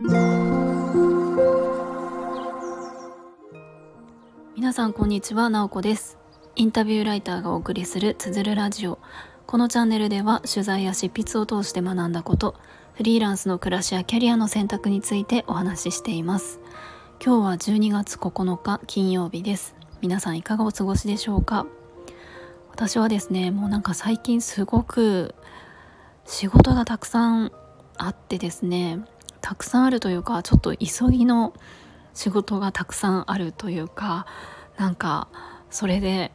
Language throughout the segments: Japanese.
皆さんこんにちは、なおこです。インタビューライターがお送りするつづるラジオ。このチャンネルでは取材や執筆を通して学んだことフリーランスの暮らしやキャリアの選択についてお話ししています。今日は12月9日金曜日です。皆さんいかがお過ごしでしょうか？私はですねもうなんか最近すごく仕事がたくさんあってですねたくさんあるというかちょっと急ぎの仕事がたくさんあるというかなんかそれで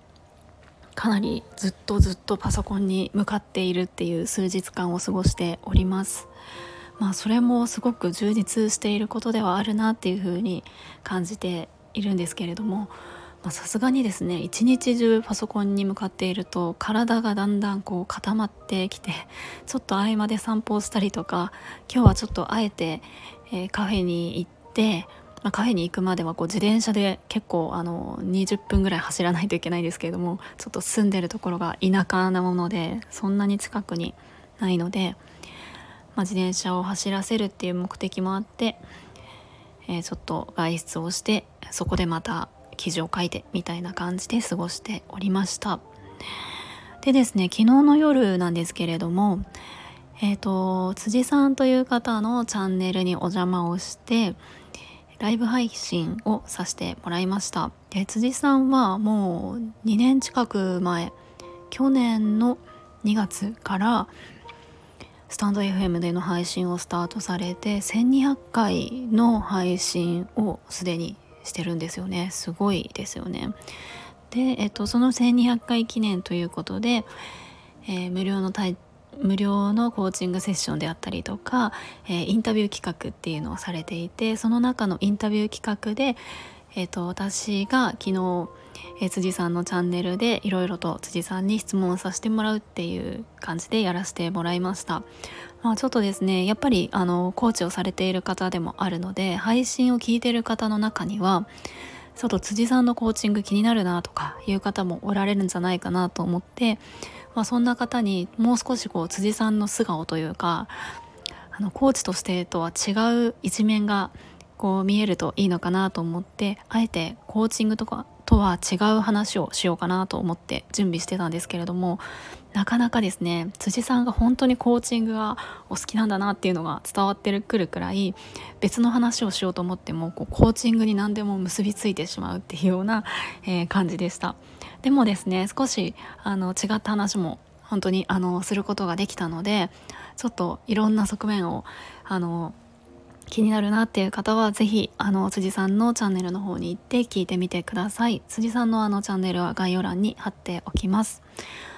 かなりずっとずっとパソコンに向かっているっていう数日間を過ごしております。まあそれもすごく充実していることではあるなっていうふうに感じているんですけれどもさすがにですね一日中パソコンに向かっていると体がだんだんこう固まってきて ちょっと合間で散歩をしたりとか今日はちょっとあえて、えー、カフェに行って、まあ、カフェに行くまではこう自転車で結構あの20分ぐらい走らないといけないんですけれどもちょっと住んでるところが田舎なものでそんなに近くにないので、まあ、自転車を走らせるっていう目的もあって、えー、ちょっと外出をしてそこでまた記事を書いてみたいな感じで過ごしておりました。でですね昨日の夜なんですけれどもえっ、ー、と辻さんという方のチャンネルにお邪魔をしてライブ配信をさせてもらいました。で辻さんはもう2年近く前去年の2月からスタンド FM での配信をスタートされて1200回の配信をすでにしてるんですよね。すごいですよね。で、えっと、その1200回記念ということで、えー、無料の無料のコーチングセッションであったりとか、えー、インタビュー企画っていうのをされていてその中のインタビュー企画で、えーと、私が昨日、えー、辻さんのチャンネルでいろいろと辻さんに質問をさせてもらうっていう感じでやらせてもらいました。まあ、ちょっとですねやっぱりあのコーチをされている方でもあるので配信を聞いてる方の中にはちょっと辻さんのコーチング気になるなとかいう方もおられるんじゃないかなと思って、まあ、そんな方にもう少しこう辻さんの素顔というかあのコーチとしてとは違う一面がこう見えるといいのかなと思ってあえてコーチングとかとは違う話をしようかなと思って準備してたんですけれどもなかなかですね辻さんが本当にコーチングがお好きなんだなっていうのが伝わってくるくらい別の話をしようと思ってもこうコーチングに何でも結びついてしまうっていうような、えー、感じでした。でもですね少しあの違った話も本当にあのすることができたのでちょっといろんな側面をあの気になるなっていう方は是非あの辻さんのチャンネルの方に行って聞いてみてください。辻さんのあのチャンネルは概要欄に貼っておきます。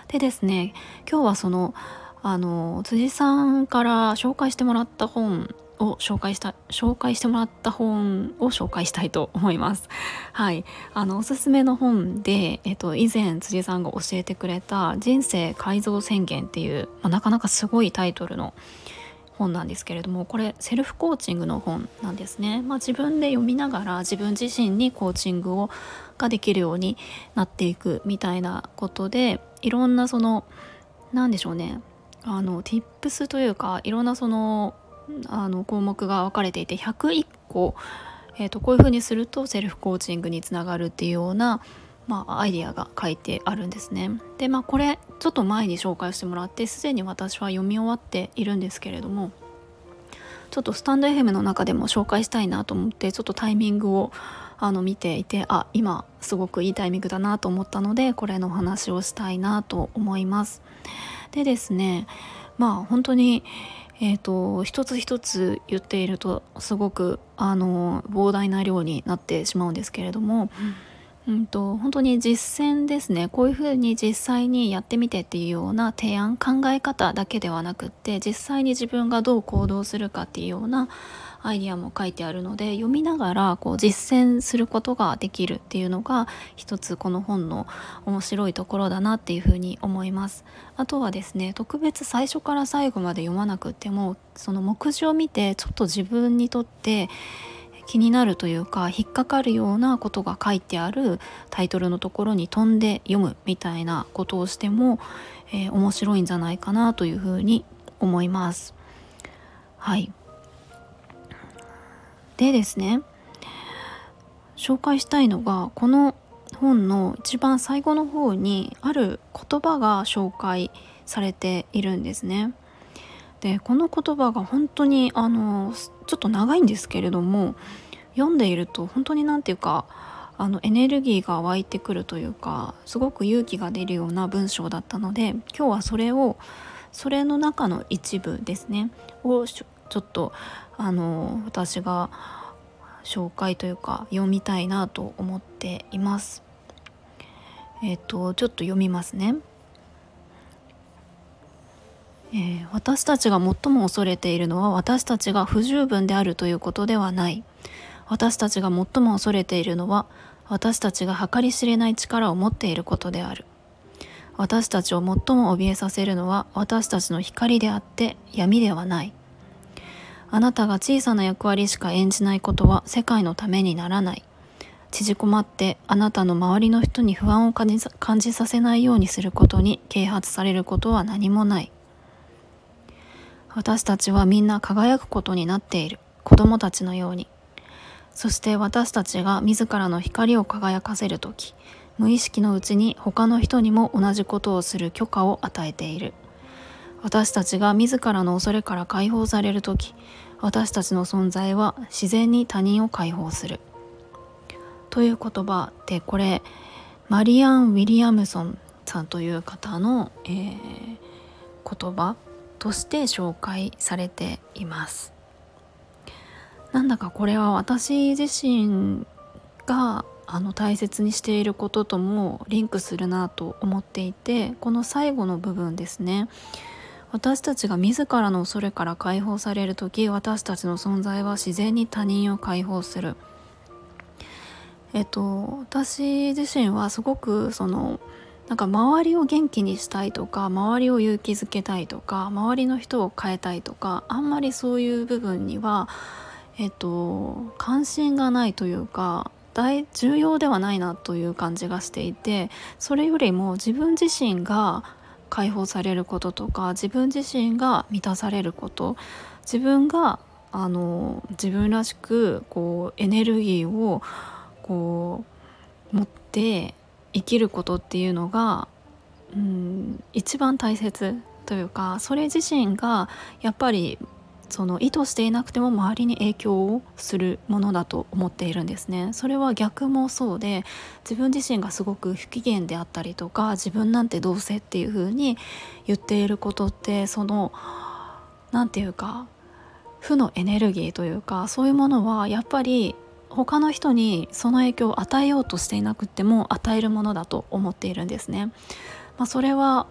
でですね今日はそのあの辻さんから紹介してもらった本を紹介した紹介してもらった本を紹介したいと思います。はい、あのおすすめの本で、えっと、以前辻さんが教えてくれた「人生改造宣言」っていう、まあ、なかなかすごいタイトルの本なんですけれどもこれセルフコーチングの本なんですね。まあ、自分で読みながら自分自身にコーチングをができるようになっていくみたいなことでいろんなその何でしょうねあの tips というかいろんなそのあの項目が分かれていて101個、えーと、こういうふうにするとセルフコーチングにつながるっていうような、まあ、アイディアが書いてあるんですね。でまあこれちょっと前に紹介してもらってすでに私は読み終わっているんですけれどもちょっとスタンド FM の中でも紹介したいなと思ってちょっとタイミングをあの見ていてあ今すごくいいタイミングだなと思ったのでこれの話をしたいなと思います。でですねまあ本当にえーと、一つ一つ言っているとすごくあの膨大な量になってしまうんですけれども、う、うんと本当に実践ですね。こういうふうに実際にやってみてっていうような提案考え方だけではなくって実際に自分がどう行動するかっていうようなアイディアも書いてあるので読みながらこう実践することができるっていうのが一つこの本の面白いところだなっていうふうに思います。あとはですね特別最初から最後まで読まなくってもその目次を見てちょっと自分にとって気になるというか引っかかるようなことが書いてあるタイトルのところに飛んで読むみたいなことをしても、えー、面白いんじゃないかなというふうに思います。はいでですね紹介したいのがこの本の一番最後の方にある言葉が紹介されているんですね。でこの言葉が本当にあのちょっと長いんですけれども読んでいると本当に何て言うかあのエネルギーが湧いてくるというかすごく勇気が出るような文章だったので今日はそれをそれの中の一部ですねをちょっとあの私が紹介というか読みたいなと思っています。えっ、とちょっと読みますね。えー、私たちが最も恐れているのは私たちが不十分であるということではない。私たちが最も恐れているのは私たちが計り知れない力を持っていることである。私たちを最も怯えさせるのは私たちの光であって闇ではない。あなたが小さな役割しか演じないことは世界のためにならない。縮こまってあなたの周りの人に不安を感じ感じさせないようにすることに啓発されることは何もない。私たちはみんな輝くことになっている。子供たちのように。そして私たちが自らの光を輝かせる時無意識のうちに他の人にも同じことをする許可を与えている。私たちが自らの恐れから解放される時私たちの存在は自然に他人を解放する。という言葉でこれマリアン・ウィリアムソンさんという方の、えー、言葉として紹介されています。なんだかこれは私自身があの大切にしていることともリンクするなと思っていてこの最後の部分ですね。私たちが自らの恐れから解放される時私たちの存在は自然に他人を解放する。えっと私自身はすごくそのなんか周りを元気にしたいとか周りを勇気づけたいとか周りの人を変えたいとかあんまりそういう部分にはえっと関心がないというか大重要ではないなという感じがしていてそれよりも自分自身が解放されることとか自分自身が満たされること自分があの自分らしくこうエネルギーをこう持って生きることっていうのが、うん、一番大切というかそれ自身がやっぱりその意図していなくても周りに影響をするものだと思っているんですね。それは逆もそうで自分自身がすごく不機嫌であったりとか自分なんてどうせっていう風に言っていることってその何て言うか負のエネルギーというかそういうものはやっぱり他の人にその影響を与えようとしていなくても与えるものだと思っているんですね。まあ、それは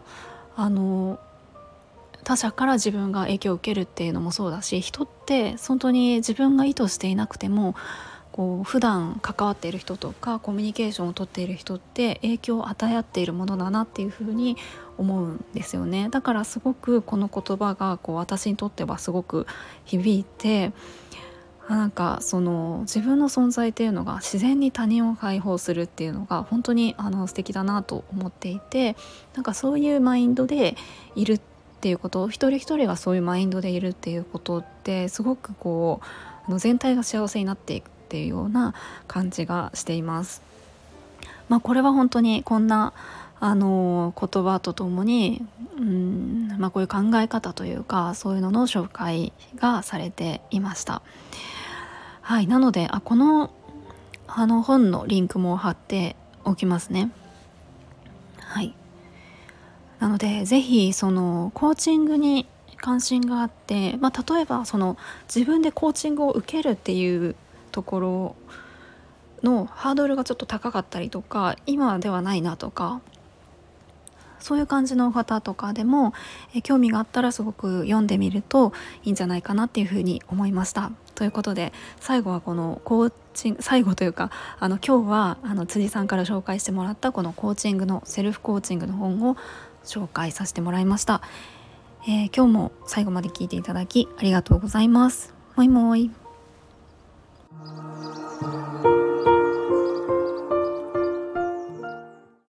あの他者から自分が影響を受けるっていうのもそうだし人って本当に自分が意図していなくてもこう普段関わっている人とかコミュニケーションをとっている人って影響を与え合っているものだなっていうふうに思うんですよねだからすごくこの言葉がこう私にとってはすごく響いてなんかその自分の存在っていうのが自然に他人を解放するっていうのが本当にあの素敵だなと思っていてなんかそういうマインドでいるっていうこと一人一人がそういうマインドでいるっていうことってすごくこうあの全体が幸せになっていくっていうような感じがしています。まあ、これは本当にこんなあの言葉とともに、うんまあ、こういう考え方というかそういうのの紹介がされていました。はい、なのであこのあの本のリンクも貼っておきますね。はい。なので是非そのコーチングに関心があって、まあ、例えばその自分でコーチングを受けるっていうところのハードルがちょっと高かったりとか今ではないなとかそういう感じの方とかでも、え興味があったらすごく読んでみるといいんじゃないかなっていうふうに思いました。ということで最後はこのコーチング最後というかあの今日はあの辻さんから紹介してもらったこのコーチングのセルフコーチングの本を紹介させてもらいました。えー、今日も最後まで聞いていただきありがとうございます。もいもい。